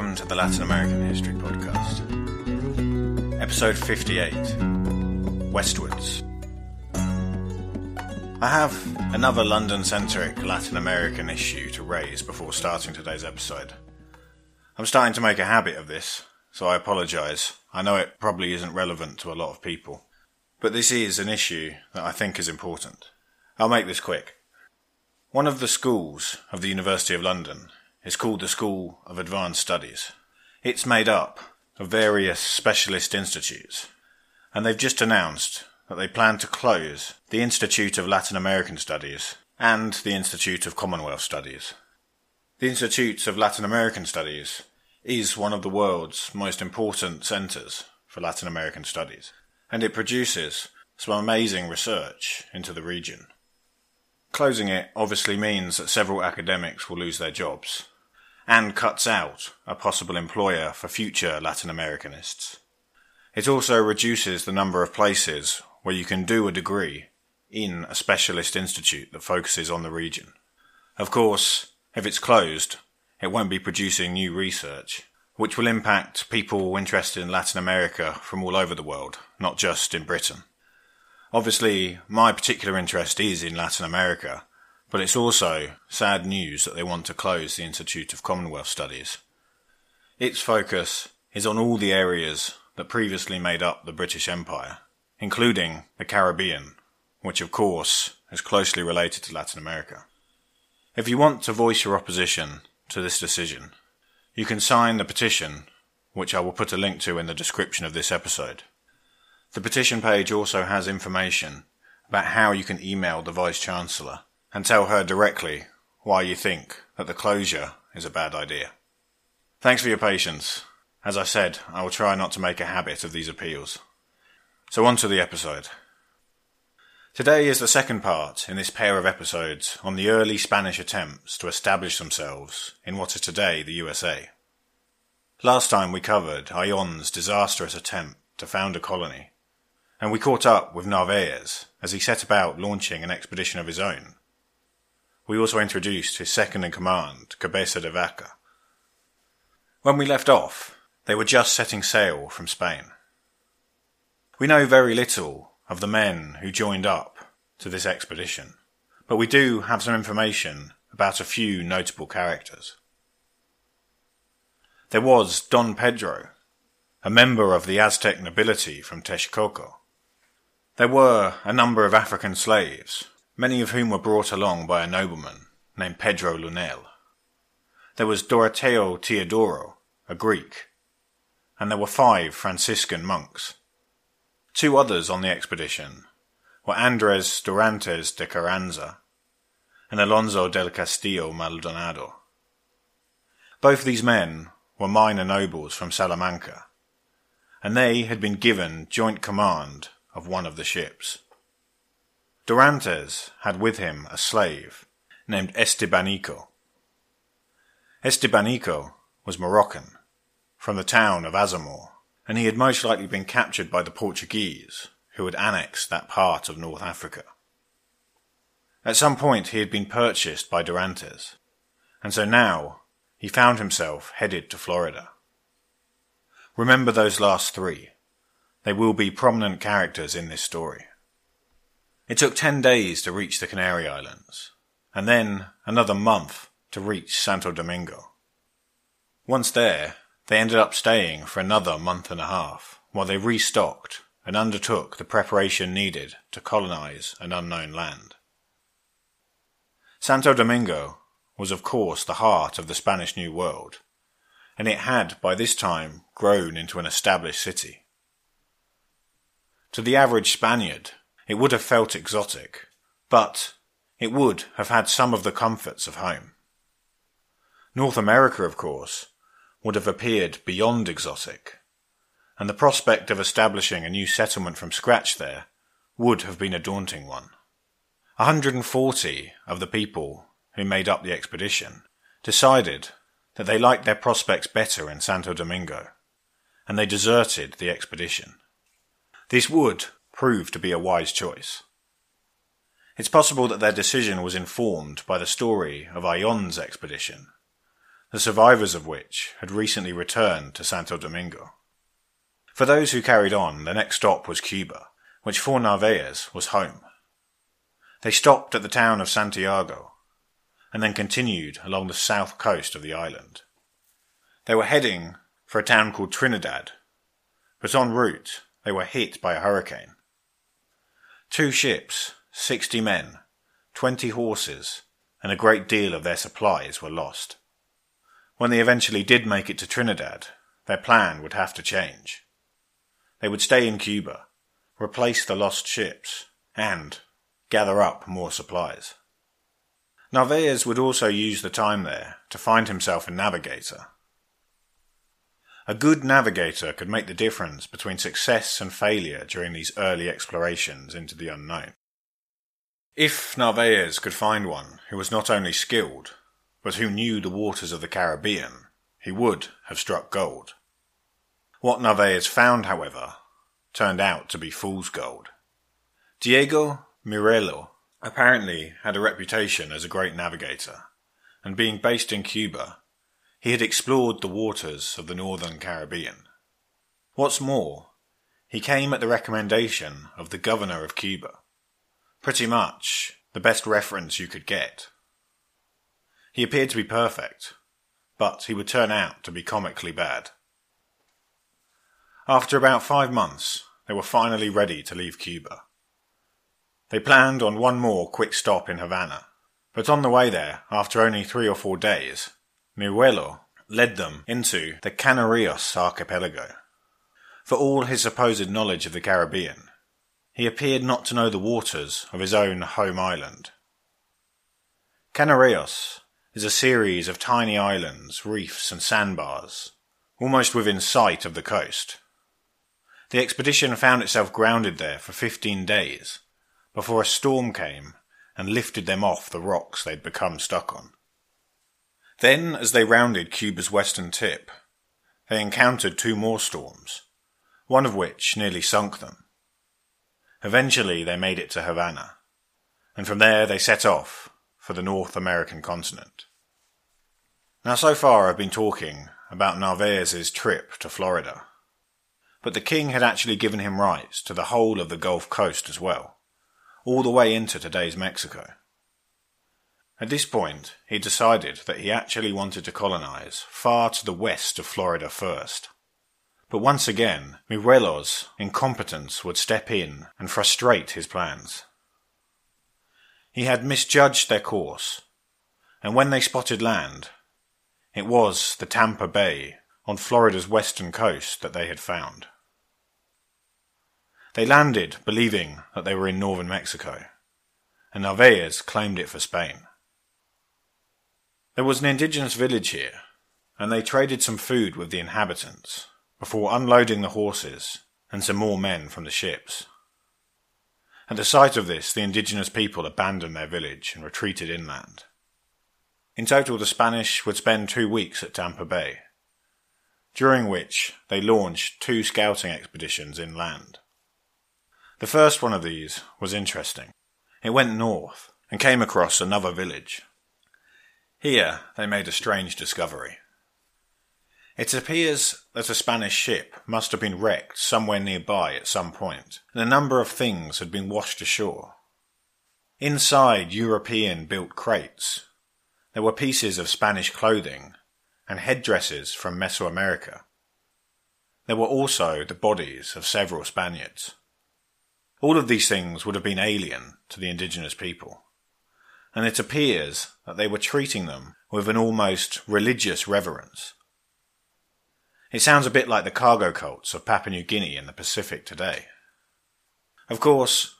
Welcome to the Latin American History Podcast. Episode 58 Westwards. I have another London centric Latin American issue to raise before starting today's episode. I'm starting to make a habit of this, so I apologise. I know it probably isn't relevant to a lot of people, but this is an issue that I think is important. I'll make this quick. One of the schools of the University of London is called the School of Advanced Studies. It's made up of various specialist institutes, and they've just announced that they plan to close the Institute of Latin American Studies and the Institute of Commonwealth Studies. The Institute of Latin American Studies is one of the world's most important centres for Latin American studies, and it produces some amazing research into the region. Closing it obviously means that several academics will lose their jobs, and cuts out a possible employer for future Latin Americanists. It also reduces the number of places where you can do a degree in a specialist institute that focuses on the region. Of course, if it's closed, it won't be producing new research, which will impact people interested in Latin America from all over the world, not just in Britain. Obviously, my particular interest is in Latin America, but it's also sad news that they want to close the Institute of Commonwealth Studies. Its focus is on all the areas that previously made up the British Empire, including the Caribbean, which of course is closely related to Latin America. If you want to voice your opposition to this decision, you can sign the petition, which I will put a link to in the description of this episode. The petition page also has information about how you can email the Vice Chancellor and tell her directly why you think that the closure is a bad idea. Thanks for your patience. As I said, I will try not to make a habit of these appeals. So on to the episode. Today is the second part in this pair of episodes on the early Spanish attempts to establish themselves in what is today the USA. Last time we covered Ayllon's disastrous attempt to found a colony, and we caught up with Narvaez as he set about launching an expedition of his own we also introduced his second in command, Cabeza de Vaca. When we left off, they were just setting sail from Spain. We know very little of the men who joined up to this expedition, but we do have some information about a few notable characters. There was Don Pedro, a member of the Aztec nobility from Texcoco. There were a number of African slaves many of whom were brought along by a nobleman named Pedro Lunel. There was Doroteo Teodoro, a Greek, and there were five Franciscan monks. Two others on the expedition were Andres Dorantes de Carranza and Alonso del Castillo Maldonado. Both these men were minor nobles from Salamanca, and they had been given joint command of one of the ships. Dorantes had with him a slave named Estebanico. Estebanico was Moroccan, from the town of Azamor, and he had most likely been captured by the Portuguese, who had annexed that part of North Africa. At some point he had been purchased by Dorantes, and so now he found himself headed to Florida. Remember those last three. They will be prominent characters in this story. It took 10 days to reach the Canary Islands, and then another month to reach Santo Domingo. Once there, they ended up staying for another month and a half while they restocked and undertook the preparation needed to colonize an unknown land. Santo Domingo was, of course, the heart of the Spanish New World, and it had by this time grown into an established city. To the average Spaniard, it would have felt exotic, but it would have had some of the comforts of home. North America, of course, would have appeared beyond exotic, and the prospect of establishing a new settlement from scratch there would have been a daunting one. A 140 of the people who made up the expedition decided that they liked their prospects better in Santo Domingo, and they deserted the expedition. This would prove to be a wise choice. It's possible that their decision was informed by the story of Ayllon's expedition, the survivors of which had recently returned to Santo Domingo. For those who carried on, the next stop was Cuba, which for Narvaez was home. They stopped at the town of Santiago, and then continued along the south coast of the island. They were heading for a town called Trinidad, but en route they were hit by a hurricane. Two ships, sixty men, twenty horses, and a great deal of their supplies were lost. When they eventually did make it to Trinidad, their plan would have to change. They would stay in Cuba, replace the lost ships, and gather up more supplies. Narvaez would also use the time there to find himself a navigator. A good navigator could make the difference between success and failure during these early explorations into the unknown. If Narvaez could find one who was not only skilled, but who knew the waters of the Caribbean, he would have struck gold. What Narvaez found, however, turned out to be fool's gold. Diego Miruelo apparently had a reputation as a great navigator, and being based in Cuba, he had explored the waters of the northern Caribbean. What's more, he came at the recommendation of the governor of Cuba. Pretty much the best reference you could get. He appeared to be perfect, but he would turn out to be comically bad. After about five months, they were finally ready to leave Cuba. They planned on one more quick stop in Havana, but on the way there, after only three or four days, Miruelo led them into the Canarreos archipelago. For all his supposed knowledge of the Caribbean, he appeared not to know the waters of his own home island. Canarreos is a series of tiny islands, reefs, and sandbars, almost within sight of the coast. The expedition found itself grounded there for fifteen days before a storm came and lifted them off the rocks they'd become stuck on. Then, as they rounded Cuba's western tip, they encountered two more storms, one of which nearly sunk them. Eventually they made it to Havana, and from there they set off for the North American continent. Now so far I've been talking about Narvaez's trip to Florida, but the king had actually given him rights to the whole of the Gulf Coast as well all the way into today's Mexico. At this point, he decided that he actually wanted to colonize far to the west of Florida first. But once again, Miruelo's incompetence would step in and frustrate his plans. He had misjudged their course, and when they spotted land, it was the Tampa Bay on Florida's western coast that they had found. They landed believing that they were in northern Mexico, and Narvaez claimed it for Spain. There was an indigenous village here, and they traded some food with the inhabitants before unloading the horses and some more men from the ships. At the sight of this, the indigenous people abandoned their village and retreated inland. In total, the Spanish would spend two weeks at Tampa Bay, during which they launched two scouting expeditions inland. The first one of these was interesting. It went north and came across another village. Here they made a strange discovery. It appears that a Spanish ship must have been wrecked somewhere nearby at some point, and a number of things had been washed ashore. Inside European built crates, there were pieces of Spanish clothing and headdresses from Mesoamerica. There were also the bodies of several Spaniards. All of these things would have been alien to the indigenous people. And it appears that they were treating them with an almost religious reverence. It sounds a bit like the cargo cults of Papua New Guinea and the Pacific today. Of course,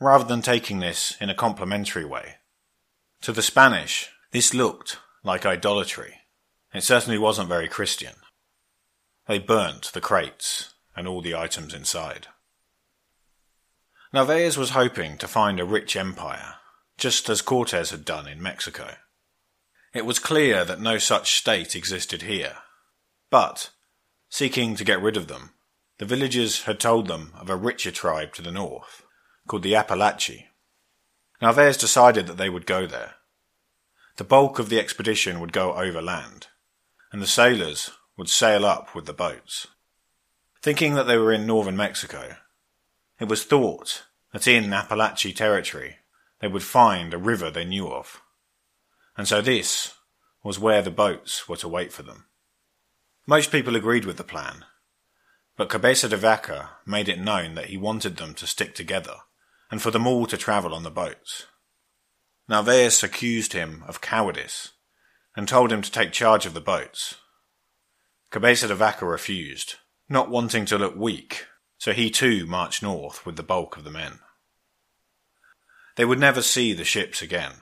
rather than taking this in a complimentary way, to the Spanish, this looked like idolatry. It certainly wasn't very Christian. They burnt the crates and all the items inside. Narvaez was hoping to find a rich empire, just as Cortes had done in Mexico. It was clear that no such state existed here, but Seeking to get rid of them, the villagers had told them of a richer tribe to the north, called the Apalachee. Narvaez decided that they would go there. The bulk of the expedition would go overland, and the sailors would sail up with the boats. Thinking that they were in northern Mexico, it was thought that in Apalachee territory they would find a river they knew of, and so this was where the boats were to wait for them. Most people agreed with the plan, but Cabeza de Vaca made it known that he wanted them to stick together and for them all to travel on the boats. Narvaez accused him of cowardice and told him to take charge of the boats. Cabeza de Vaca refused, not wanting to look weak, so he too marched north with the bulk of the men. They would never see the ships again.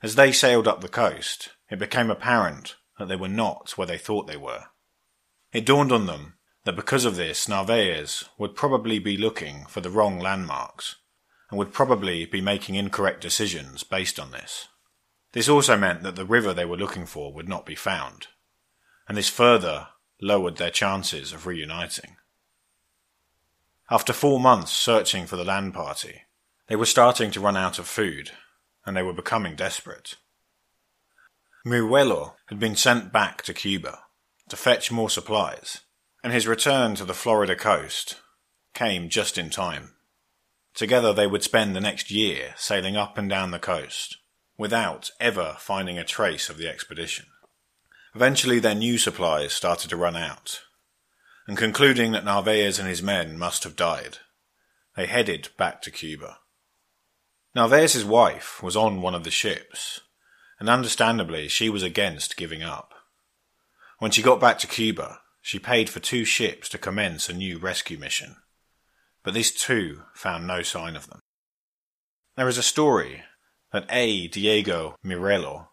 As they sailed up the coast, it became apparent that they were not where they thought they were. It dawned on them that because of this, Narvaez would probably be looking for the wrong landmarks, and would probably be making incorrect decisions based on this. This also meant that the river they were looking for would not be found, and this further lowered their chances of reuniting. After four months searching for the land party, they were starting to run out of food, and they were becoming desperate. Miruelo had been sent back to Cuba, to fetch more supplies, and his return to the Florida coast came just in time. Together they would spend the next year sailing up and down the coast, without ever finding a trace of the expedition. Eventually their new supplies started to run out, and concluding that Narvaez and his men must have died, they headed back to Cuba. Narvaez's wife was on one of the ships, and understandably she was against giving up. When she got back to Cuba, she paid for two ships to commence a new rescue mission, but these too found no sign of them. There is a story that A. Diego Miruelo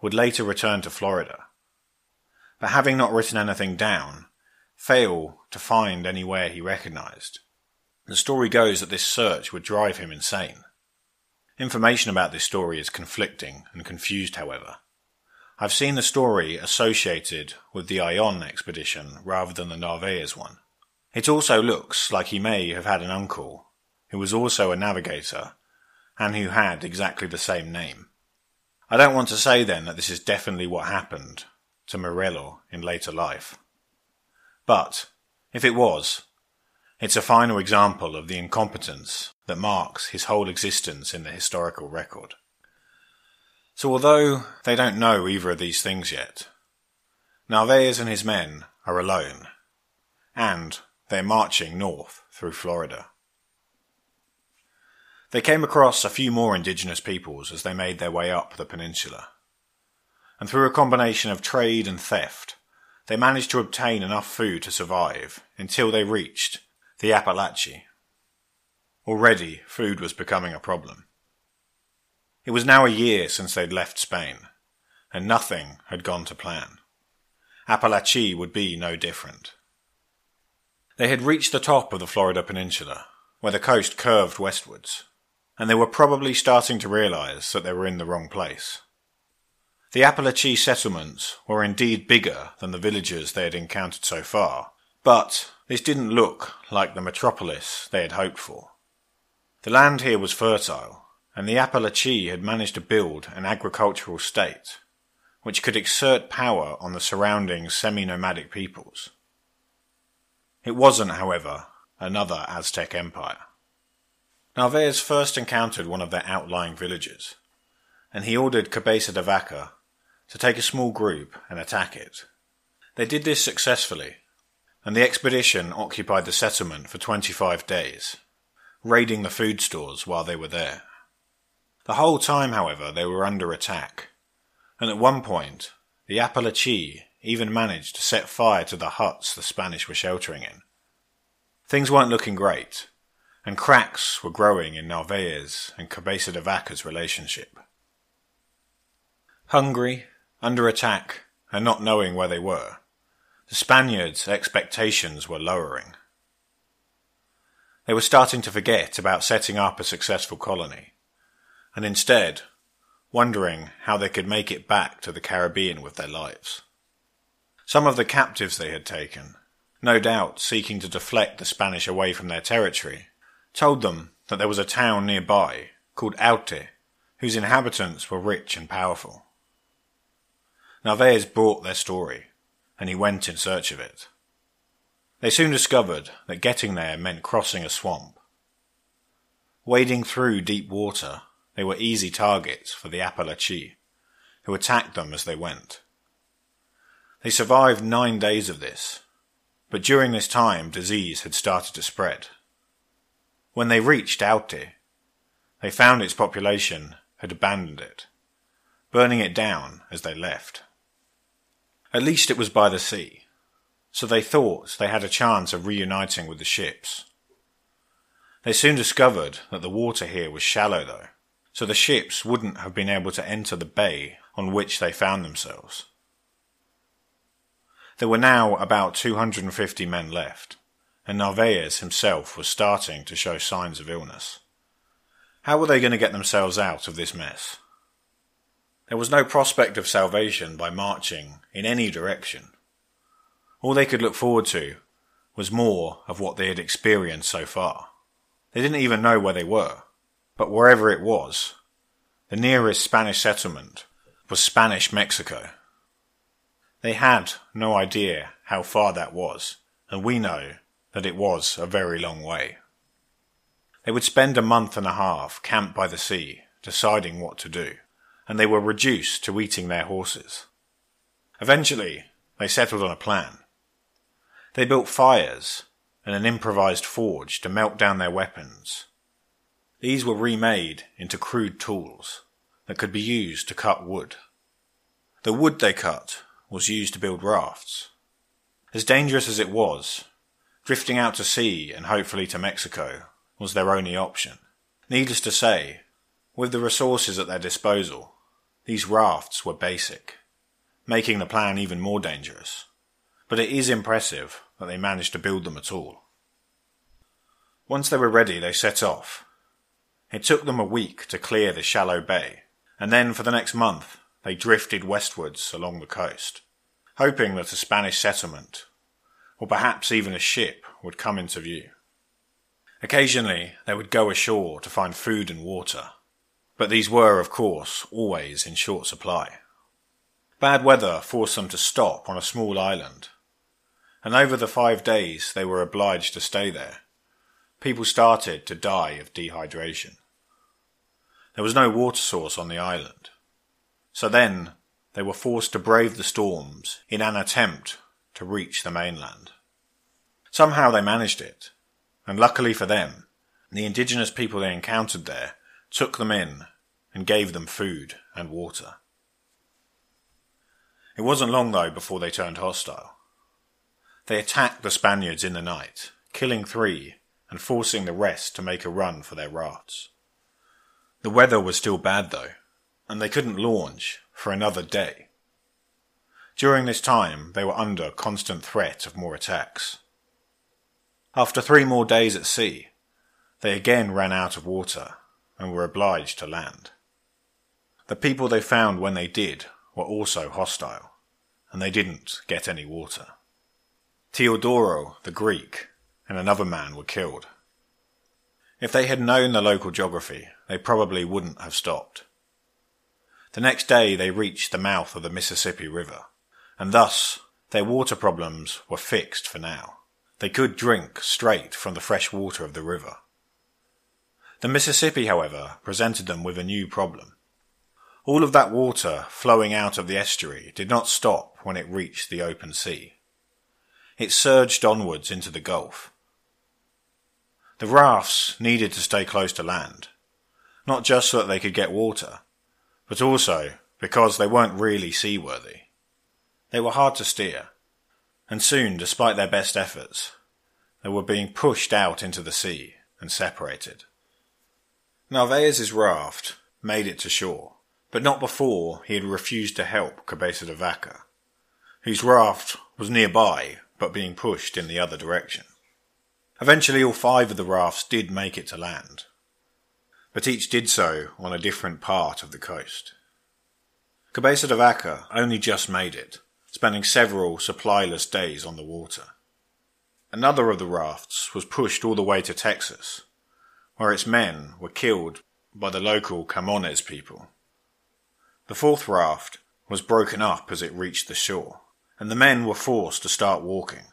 would later return to Florida, but having not written anything down, fail to find anywhere he recognized. The story goes that this search would drive him insane. Information about this story is conflicting and confused, however, I've seen the story associated with the Ayllon expedition rather than the Narvaez one. It also looks like he may have had an uncle who was also a navigator and who had exactly the same name. I don't want to say then that this is definitely what happened to Miruelo in later life. But, if it was, it's a final example of the incompetence that marks his whole existence in the historical record. So although they don't know either of these things yet, Narvaez and his men are alone, and they're marching north through Florida. They came across a few more indigenous peoples as they made their way up the peninsula, and through a combination of trade and theft, they managed to obtain enough food to survive until they reached the Apalachee. Already, food was becoming a problem. It was now a year since they'd left Spain, and nothing had gone to plan. Apalachee would be no different. They had reached the top of the Florida Peninsula, where the coast curved westwards, and they were probably starting to realize that they were in the wrong place. The Apalachee settlements were indeed bigger than the villages they had encountered so far, but this didn't look like the metropolis they had hoped for. The land here was fertile, and the Apalachee had managed to build an agricultural state, which could exert power on the surrounding semi-nomadic peoples. It wasn't, however, another Aztec empire. Narvaez first encountered one of their outlying villages, and he ordered Cabeza de Vaca to take a small group and attack it. They did this successfully, and the expedition occupied the settlement for 25 days, raiding the food stores while they were there. The whole time, however, they were under attack, and at one point, the Apalachee even managed to set fire to the huts the Spanish were sheltering in. Things weren't looking great, and cracks were growing in Narvaez and Cabeza de Vaca's relationship. Hungry, under attack, and not knowing where they were, the Spaniards' expectations were lowering. They were starting to forget about setting up a successful colony, and instead wondering how they could make it back to the Caribbean with their lives. Some of the captives they had taken, no doubt seeking to deflect the Spanish away from their territory, told them that there was a town nearby called Aute, whose inhabitants were rich and powerful. Narvaez brought their story, and he went in search of it. They soon discovered that getting there meant crossing a swamp. Wading through deep water, they were easy targets for the Apalachee, who attacked them as they went. They survived nine days of this, but during this time disease had started to spread. When they reached Aute, they found its population had abandoned it, burning it down as they left. At least it was by the sea, so they thought they had a chance of reuniting with the ships. They soon discovered that the water here was shallow though, so the ships wouldn't have been able to enter the bay on which they found themselves. There were now about 250 men left, and Narvaez himself was starting to show signs of illness. How were they going to get themselves out of this mess? There was no prospect of salvation by marching in any direction. All they could look forward to was more of what they had experienced so far. They didn't even know where they were, but wherever it was, the nearest Spanish settlement was Spanish Mexico. They had no idea how far that was, and we know that it was a very long way. They would spend a month and a half camped by the sea, deciding what to do and they were reduced to eating their horses. Eventually, they settled on a plan. They built fires and an improvised forge to melt down their weapons. These were remade into crude tools that could be used to cut wood. The wood they cut was used to build rafts. As dangerous as it was, drifting out to sea and hopefully to Mexico was their only option. Needless to say, with the resources at their disposal, these rafts were basic, making the plan even more dangerous. But it is impressive that they managed to build them at all. Once they were ready, they set off. It took them a week to clear the shallow bay, and then for the next month they drifted westwards along the coast, hoping that a Spanish settlement, or perhaps even a ship, would come into view. Occasionally they would go ashore to find food and water, but these were, of course, always in short supply. Bad weather forced them to stop on a small island, and over the five days they were obliged to stay there, people started to die of dehydration. There was no water source on the island, so then they were forced to brave the storms in an attempt to reach the mainland. Somehow they managed it, and luckily for them, the indigenous people they encountered there took them in, and gave them food and water. It wasn't long, though, before they turned hostile. They attacked the Spaniards in the night, killing three and forcing the rest to make a run for their rafts. The weather was still bad, though, and they couldn't launch for another day. During this time, they were under constant threat of more attacks. After three more days at sea, they again ran out of water and were obliged to land. The people they found when they did were also hostile, and they didn't get any water. Teodoro, the Greek, and another man were killed. If they had known the local geography, they probably wouldn't have stopped. The next day they reached the mouth of the Mississippi River, and thus their water problems were fixed for now. They could drink straight from the fresh water of the river. The Mississippi, however, presented them with a new problem. All of that water flowing out of the estuary did not stop when it reached the open sea. It surged onwards into the Gulf. The rafts needed to stay close to land, not just so that they could get water, but also because they weren't really seaworthy. They were hard to steer, and soon, despite their best efforts, they were being pushed out into the sea and separated. Narvaez's raft made it to shore, but not before he had refused to help Cabeza de Vaca, whose raft was nearby but being pushed in the other direction. Eventually all five of the rafts did make it to land, but each did so on a different part of the coast. Cabeza de Vaca only just made it, spending several supplyless days on the water. Another of the rafts was pushed all the way to Texas, where its men were killed by the local Camones people. The fourth raft was broken up as it reached the shore, and the men were forced to start walking.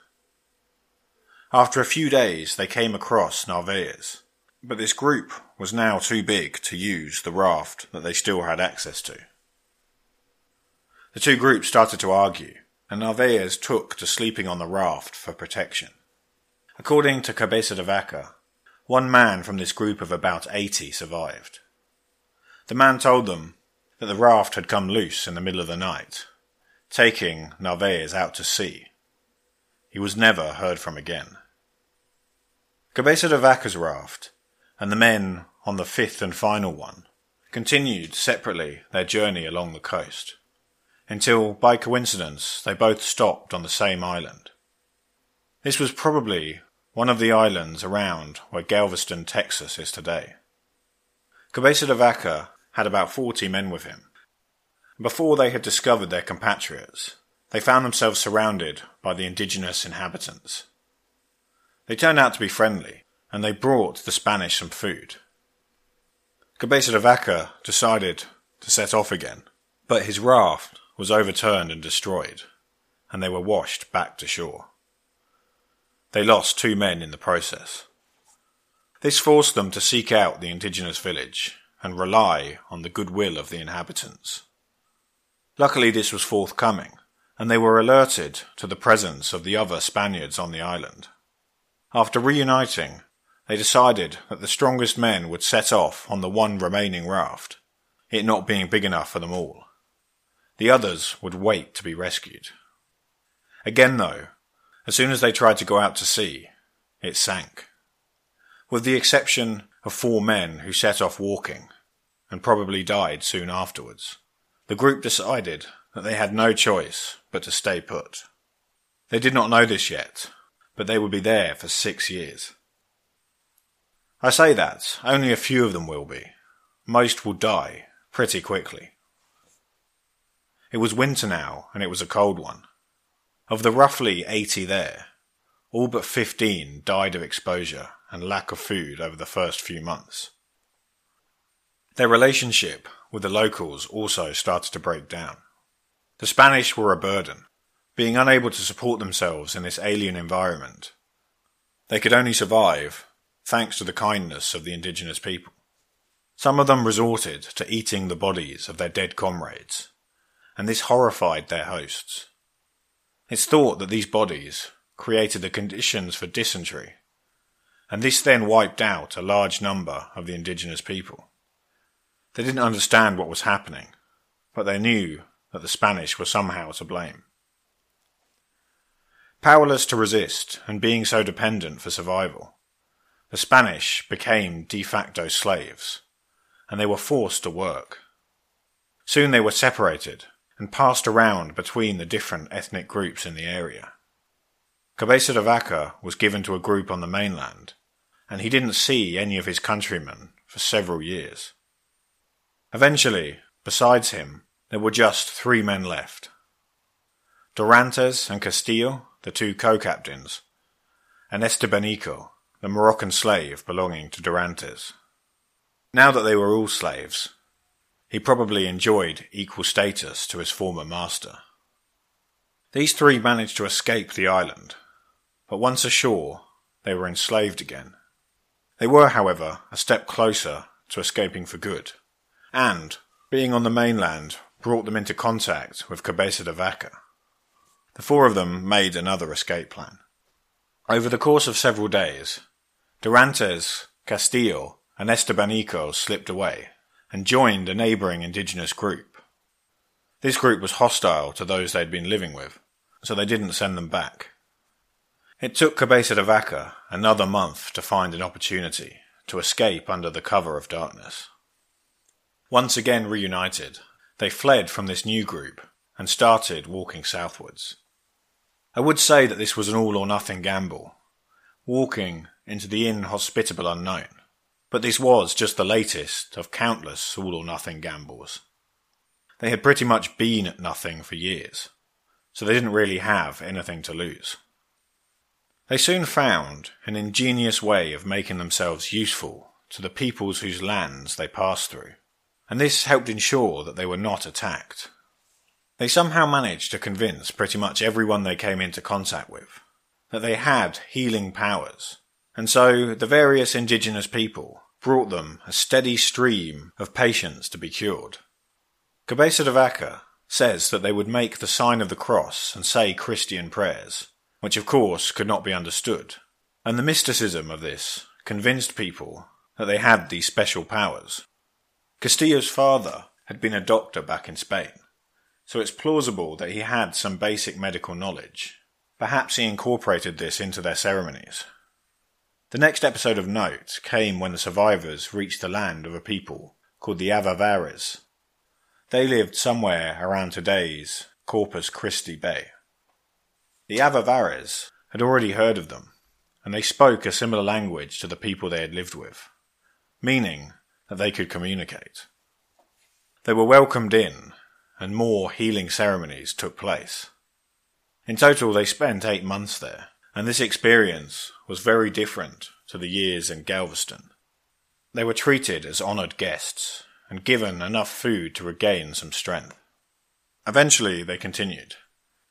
After a few days, they came across Narvaez, but this group was now too big to use the raft that they still had access to. The two groups started to argue, and Narvaez took to sleeping on the raft for protection. According to Cabeza de Vaca, one man from this group of about 80 survived. The man told them that the raft had come loose in the middle of the night, taking Narvaez out to sea. He was never heard from again. Cabeza de Vaca's raft and the men on the fifth and final one continued separately their journey along the coast until, by coincidence, they both stopped on the same island. This was probably one of the islands around where Galveston, Texas is today. Cabeza de Vaca had about 40 men with him. Before they had discovered their compatriots, they found themselves surrounded by the indigenous inhabitants. They turned out to be friendly, and they brought the Spanish some food. Cabeza de Vaca decided to set off again, but his raft was overturned and destroyed, and they were washed back to shore. They lost two men in the process. This forced them to seek out the indigenous village and rely on the goodwill of the inhabitants. Luckily, this was forthcoming, and they were alerted to the presence of the other Spaniards on the island. After reuniting, they decided that the strongest men would set off on the one remaining raft, it not being big enough for them all. The others would wait to be rescued. Again, though, as soon as they tried to go out to sea, it sank. With the exception of four men who set off walking, and probably died soon afterwards, the group decided that they had no choice but to stay put. They did not know this yet, but they would be there for six years. I say that, only a few of them will be. Most will die pretty quickly. It was winter now, and it was a cold one. Of the roughly 80 there, all but 15 died of exposure and lack of food over the first few months. Their relationship with the locals also started to break down. The Spanish were a burden, being unable to support themselves in this alien environment. They could only survive thanks to the kindness of the indigenous people. Some of them resorted to eating the bodies of their dead comrades, and this horrified their hosts. It's thought that these bodies created the conditions for dysentery, and this then wiped out a large number of the indigenous people. They didn't understand what was happening, but they knew that the Spanish were somehow to blame. Powerless to resist and being so dependent for survival, the Spanish became de facto slaves, and they were forced to work. Soon they were separated and passed around between the different ethnic groups in the area. Cabeza de Vaca was given to a group on the mainland, and he didn't see any of his countrymen for several years. Eventually, besides him, there were just three men left. Dorantes and Castillo, the two co-captains, and Estebanico, the Moroccan slave belonging to Dorantes. Now that they were all slaves, he probably enjoyed equal status to his former master. These three managed to escape the island, but once ashore, they were enslaved again. They were, however, a step closer to escaping for good, and, being on the mainland, brought them into contact with Cabeza de Vaca. The four of them made another escape plan. Over the course of several days, Dorantes, Castillo, and Estebanico slipped away and joined a neighbouring indigenous group. This group was hostile to those they'd been living with, so they didn't send them back. It took Cabeza de Vaca another month to find an opportunity to escape under the cover of darkness. Once again reunited, they fled from this new group and started walking southwards. I would say that this was an all or nothing gamble, walking into the inhospitable unknown, but this was just the latest of countless all or nothing gambles. They had pretty much been at nothing for years, so they didn't really have anything to lose. They soon found an ingenious way of making themselves useful to the peoples whose lands they passed through, and this helped ensure that they were not attacked. They somehow managed to convince pretty much everyone they came into contact with that they had healing powers, and so the various indigenous people brought them a steady stream of patients to be cured. Cabeza de Vaca says that they would make the sign of the cross and say Christian prayers, which of course could not be understood. And the mysticism of this convinced people that they had these special powers. Castillo's father had been a doctor back in Spain, so it's plausible that he had some basic medical knowledge. Perhaps he incorporated this into their ceremonies. The next episode of note came when the survivors reached the land of a people called the Avavares. They lived somewhere around today's Corpus Christi Bay. The Avavares had already heard of them, and they spoke a similar language to the people they had lived with, meaning that they could communicate. They were welcomed in, and more healing ceremonies took place. In total, they spent eight months there, and this experience was very different to the years in Galveston. They were treated as honoured guests and given enough food to regain some strength. Eventually, they continued,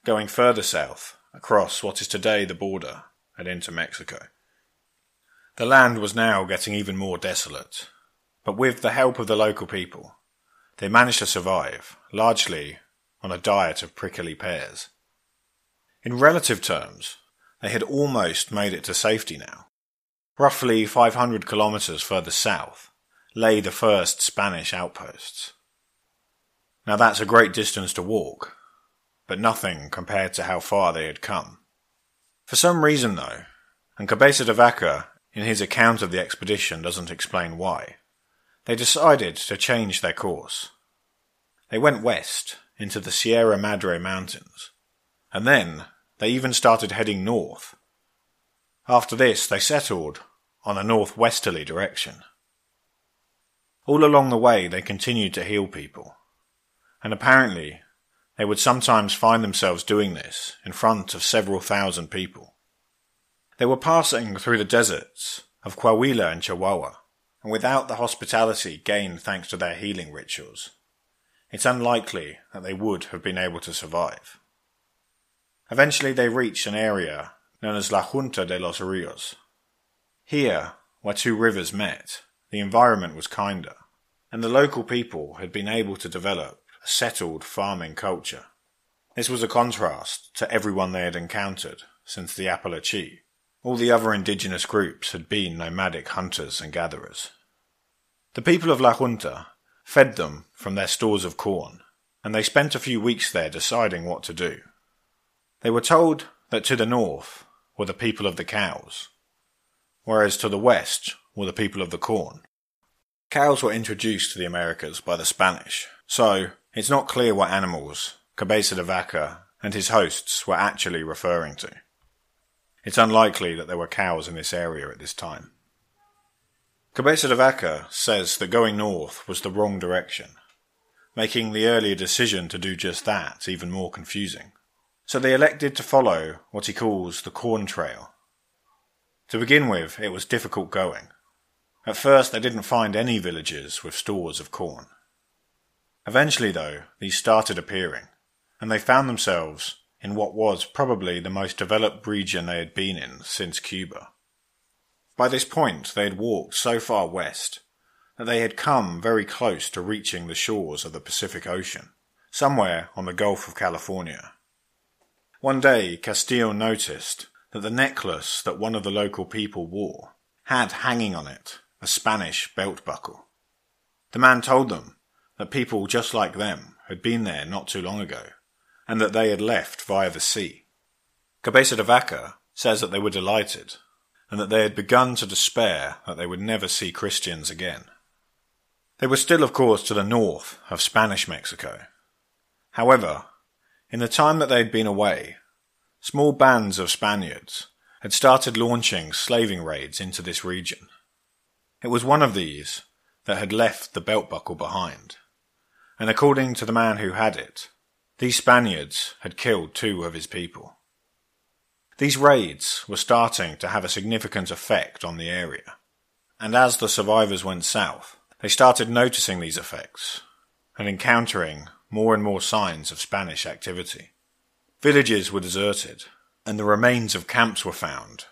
going further south across what is today the border and into Mexico. The land was now getting even more desolate, but with the help of the local people, they managed to survive, largely on a diet of prickly pears. In relative terms, they had almost made it to safety now. Roughly 500 kilometres further south lay the first Spanish outposts. Now that's a great distance to walk, but nothing compared to how far they had come. For some reason, though, and Cabeza de Vaca in his account of the expedition doesn't explain why, they decided to change their course. They went west into the Sierra Madre Mountains, and then they even started heading north. After this, they settled on a northwesterly direction. All along the way, they continued to heal people, and apparently they would sometimes find themselves doing this in front of several thousand people. They were passing through the deserts of Coahuila and Chihuahua, and without the hospitality gained thanks to their healing rituals, it's unlikely that they would have been able to survive. Eventually they reached an area known as La Junta de los Rios. Here, where two rivers met, the environment was kinder, and the local people had been able to develop a settled farming culture. This was a contrast to everyone they had encountered since the Apalachee. All the other indigenous groups had been nomadic hunters and gatherers. The people of La Junta fed them from their stores of corn, and they spent a few weeks there deciding what to do. They were told that to the north were the people of the cows, whereas to the west were the people of the corn. Cows were introduced to the Americas by the Spanish, so it's not clear what animals Cabeza de Vaca and his hosts were actually referring to. It's unlikely that there were cows in this area at this time. Cabeza de Vaca says that going north was the wrong direction, making the earlier decision to do just that even more confusing. So they elected to follow what he calls the corn trail. To begin with, it was difficult going. At first, they didn't find any villages with stores of corn. Eventually, though, these started appearing, and they found themselves in what was probably the most developed region they had been in since Cuba. By this point, they had walked so far west that they had come very close to reaching the shores of the Pacific Ocean, somewhere on the Gulf of California. One day, Castillo noticed that the necklace that one of the local people wore had hanging on it a Spanish belt buckle. The man told them that people just like them had been there not too long ago, and that they had left via the sea. Cabeza de Vaca says that they were delighted, and that they had begun to despair that they would never see Christians again. They were still, of course, to the north of Spanish Mexico. However, in the time that they had been away, small bands of Spaniards had started launching slaving raids into this region. It was one of these that had left the belt buckle behind, and according to the man who had it, these Spaniards had killed two of his people. These raids were starting to have a significant effect on the area, and as the survivors went south, they started noticing these effects and encountering more and more signs of Spanish activity. Villages were deserted, and the remains of camps were found.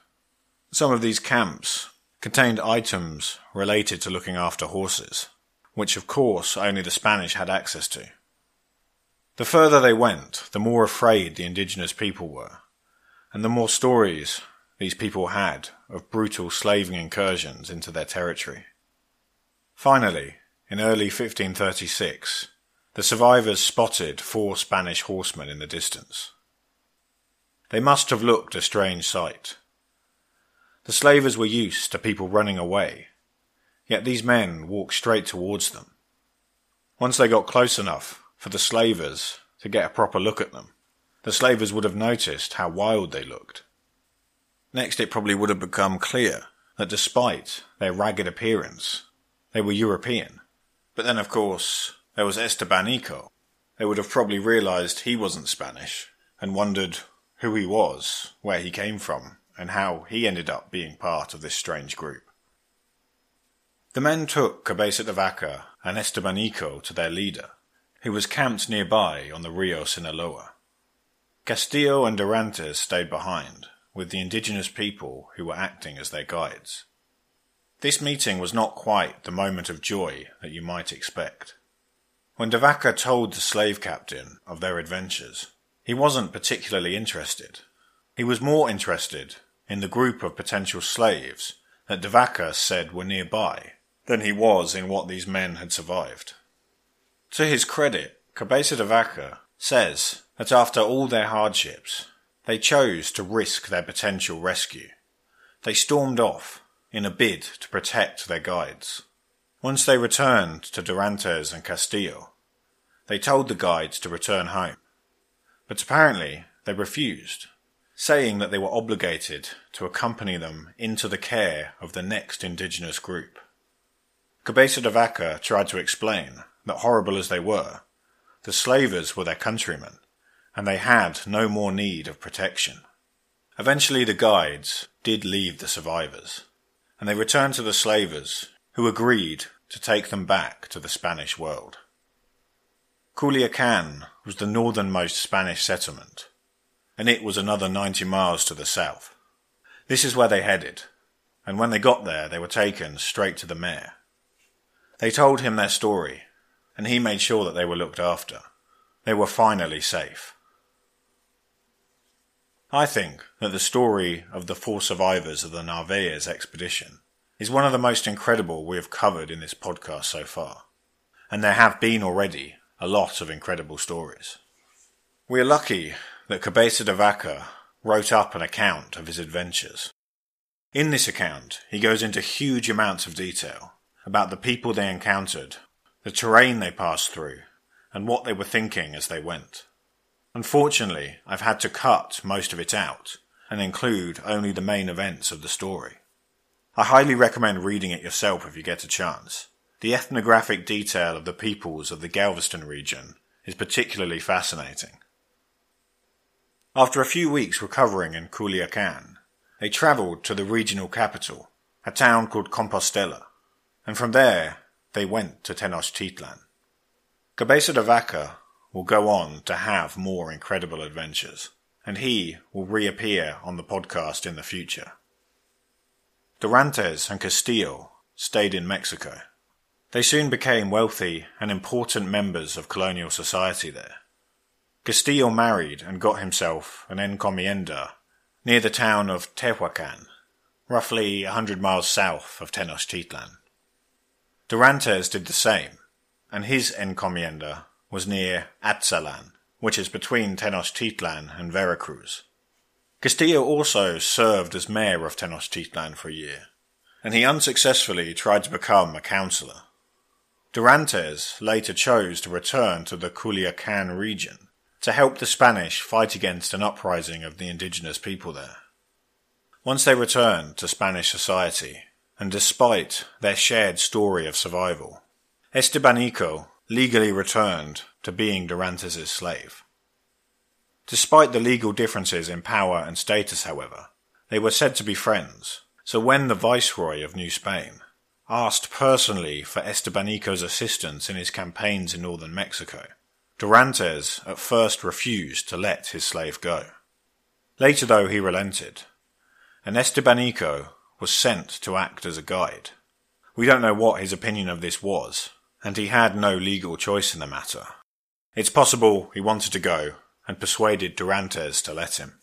Some of these camps contained items related to looking after horses, which of course only the Spanish had access to. The further they went, the more afraid the indigenous people were, and the more stories these people had of brutal slaving incursions into their territory. Finally, in early 1536, the survivors spotted four Spanish horsemen in the distance. They must have looked a strange sight. The slavers were used to people running away, yet these men walked straight towards them. Once they got close enough for the slavers to get a proper look at them, the slavers would have noticed how wild they looked. Next, it probably would have become clear that despite their ragged appearance, they were European. But then, of course, there was Estebanico. They would have probably realized he wasn't Spanish and wondered who he was, where he came from, and how he ended up being part of this strange group. The men took Cabeza de Vaca and Estebanico to their leader, who was camped nearby on the Rio Sinaloa. Castillo and Dorantes stayed behind, with the indigenous people who were acting as their guides. This meeting was not quite the moment of joy that you might expect. When De Vaca told the slave captain of their adventures, he wasn't particularly interested. He was more interested in the group of potential slaves that De Vaca said were nearby than he was in what these men had survived. To his credit, Cabeza de Vaca says that after all their hardships, they chose to risk their potential rescue. They stormed off in a bid to protect their guides. Once they returned to Dorantes and Castillo, they told the guides to return home. But apparently they refused, saying that they were obligated to accompany them into the care of the next indigenous group. Cabeza de Vaca tried to explain that horrible as they were, the slavers were their countrymen, and they had no more need of protection. Eventually the guides did leave the survivors and they returned to the slavers, who agreed to take them back to the Spanish world. Culiacan was the northernmost Spanish settlement, and it was another 90 miles to the south. This is where they headed, and when they got there, they were taken straight to the mayor. They told him their story, and he made sure that they were looked after. They were finally safe. I think that the story of the four survivors of the Narvaez expedition is one of the most incredible we have covered in this podcast so far, and there have been already a lot of incredible stories. We are lucky that Cabeza de Vaca wrote up an account of his adventures. In this account, he goes into huge amounts of detail about the people they encountered, the terrain they passed through, and what they were thinking as they went. Unfortunately, I've had to cut most of it out and include only the main events of the story. I highly recommend reading it yourself if you get a chance. The ethnographic detail of the peoples of the Galveston region is particularly fascinating. After a few weeks recovering in Culiacan, they travelled to the regional capital, a town called Compostela, and from there they went to Tenochtitlan. Cabeza de Vaca will go on to have more incredible adventures, and he will reappear on the podcast in the future. Dorantes and Castillo stayed in Mexico. They soon became wealthy and important members of colonial society there. Castillo married and got himself an encomienda near the town of Tehuacan, roughly a hundred miles south of Tenochtitlan. Dorantes did the same, and his encomienda was near Atzalan, which is between Tenochtitlan and Veracruz. Castillo also served as mayor of Tenochtitlan for a year, and he unsuccessfully tried to become a councillor. Dorantes later chose to return to the Culiacan region to help the Spanish fight against an uprising of the indigenous people there. Once they returned to Spanish society, and despite their shared story of survival, Estebanico legally returned to being Dorantes' slave. Despite the legal differences in power and status, however, they were said to be friends, so when the Viceroy of New Spain asked personally for Estebanico's assistance in his campaigns in northern Mexico, Dorantes at first refused to let his slave go. Later, though, he relented, and Estebanico was sent to act as a guide. We don't know what his opinion of this was, and he had no legal choice in the matter. It's possible he wanted to go and persuaded Dorantes to let him.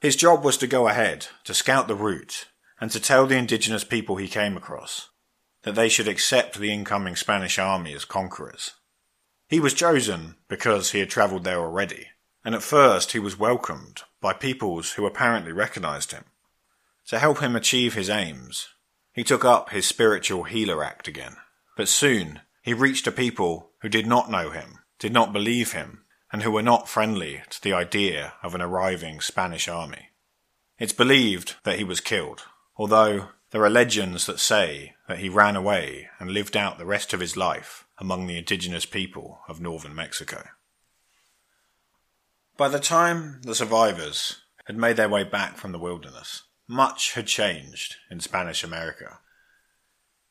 His job was to go ahead, to scout the route, and to tell the indigenous people he came across that they should accept the incoming Spanish army as conquerors. He was chosen because he had travelled there already, and at first he was welcomed by peoples who apparently recognized him. To help him achieve his aims, he took up his spiritual healer act again. But soon he reached a people who did not know him, did not believe him, and who were not friendly to the idea of an arriving Spanish army. It's believed that he was killed, although there are legends that say that he ran away and lived out the rest of his life among the indigenous people of northern Mexico. By the time the survivors had made their way back from the wilderness, much had changed in Spanish America.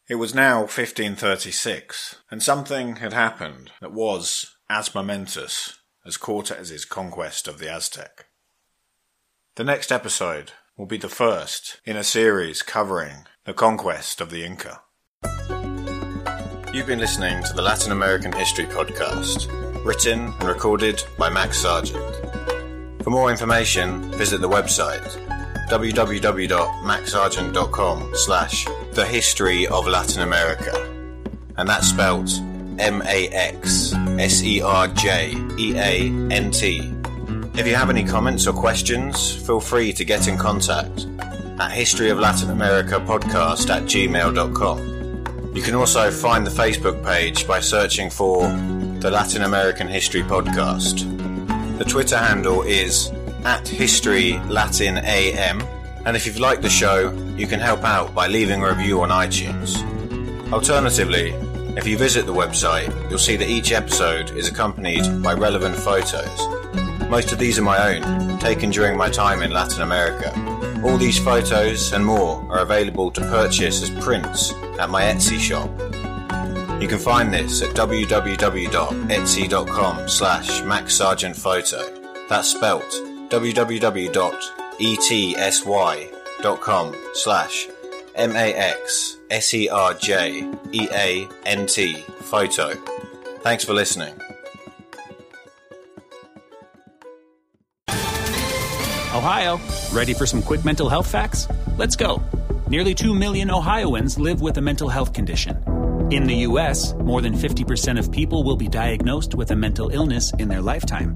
It was now 1536, and something had happened that was as momentous as Cortez's conquest of the Aztec. The next episode will be the first in a series covering the conquest of the Inca. You've been listening to the Latin American History Podcast, written and recorded by Max Serjeant. For more information, visit the website www.maxserjeant.com slash the history of Latin America. And that's spelt M-A-X-S-E-R-J-E-A-N-T. If you have any comments or questions, feel free to get in contact at History of Latin America podcast at gmail.com. You can also find the Facebook page by searching for the Latin American History Podcast. The Twitter handle is at History Latin AM. And if you've liked the show, you can help out by leaving a review on iTunes. Alternatively, if you visit the website, you'll see that each episode is accompanied by relevant photos. Most of these are my own, taken during my time in Latin America. All these photos and more are available to purchase as prints at my Etsy shop. You can find this at www.etsy.com slash maxserjeantphoto. That's spelt www.etsy.com slash M-A-X-S-E-R-J-E-A-N-T photo. Thanks for listening. Ohio, ready for some quick mental health facts? Let's go. Nearly 2 million Ohioans live with a mental health condition. In the U.S., more than 50% of people will be diagnosed with a mental illness in their lifetime.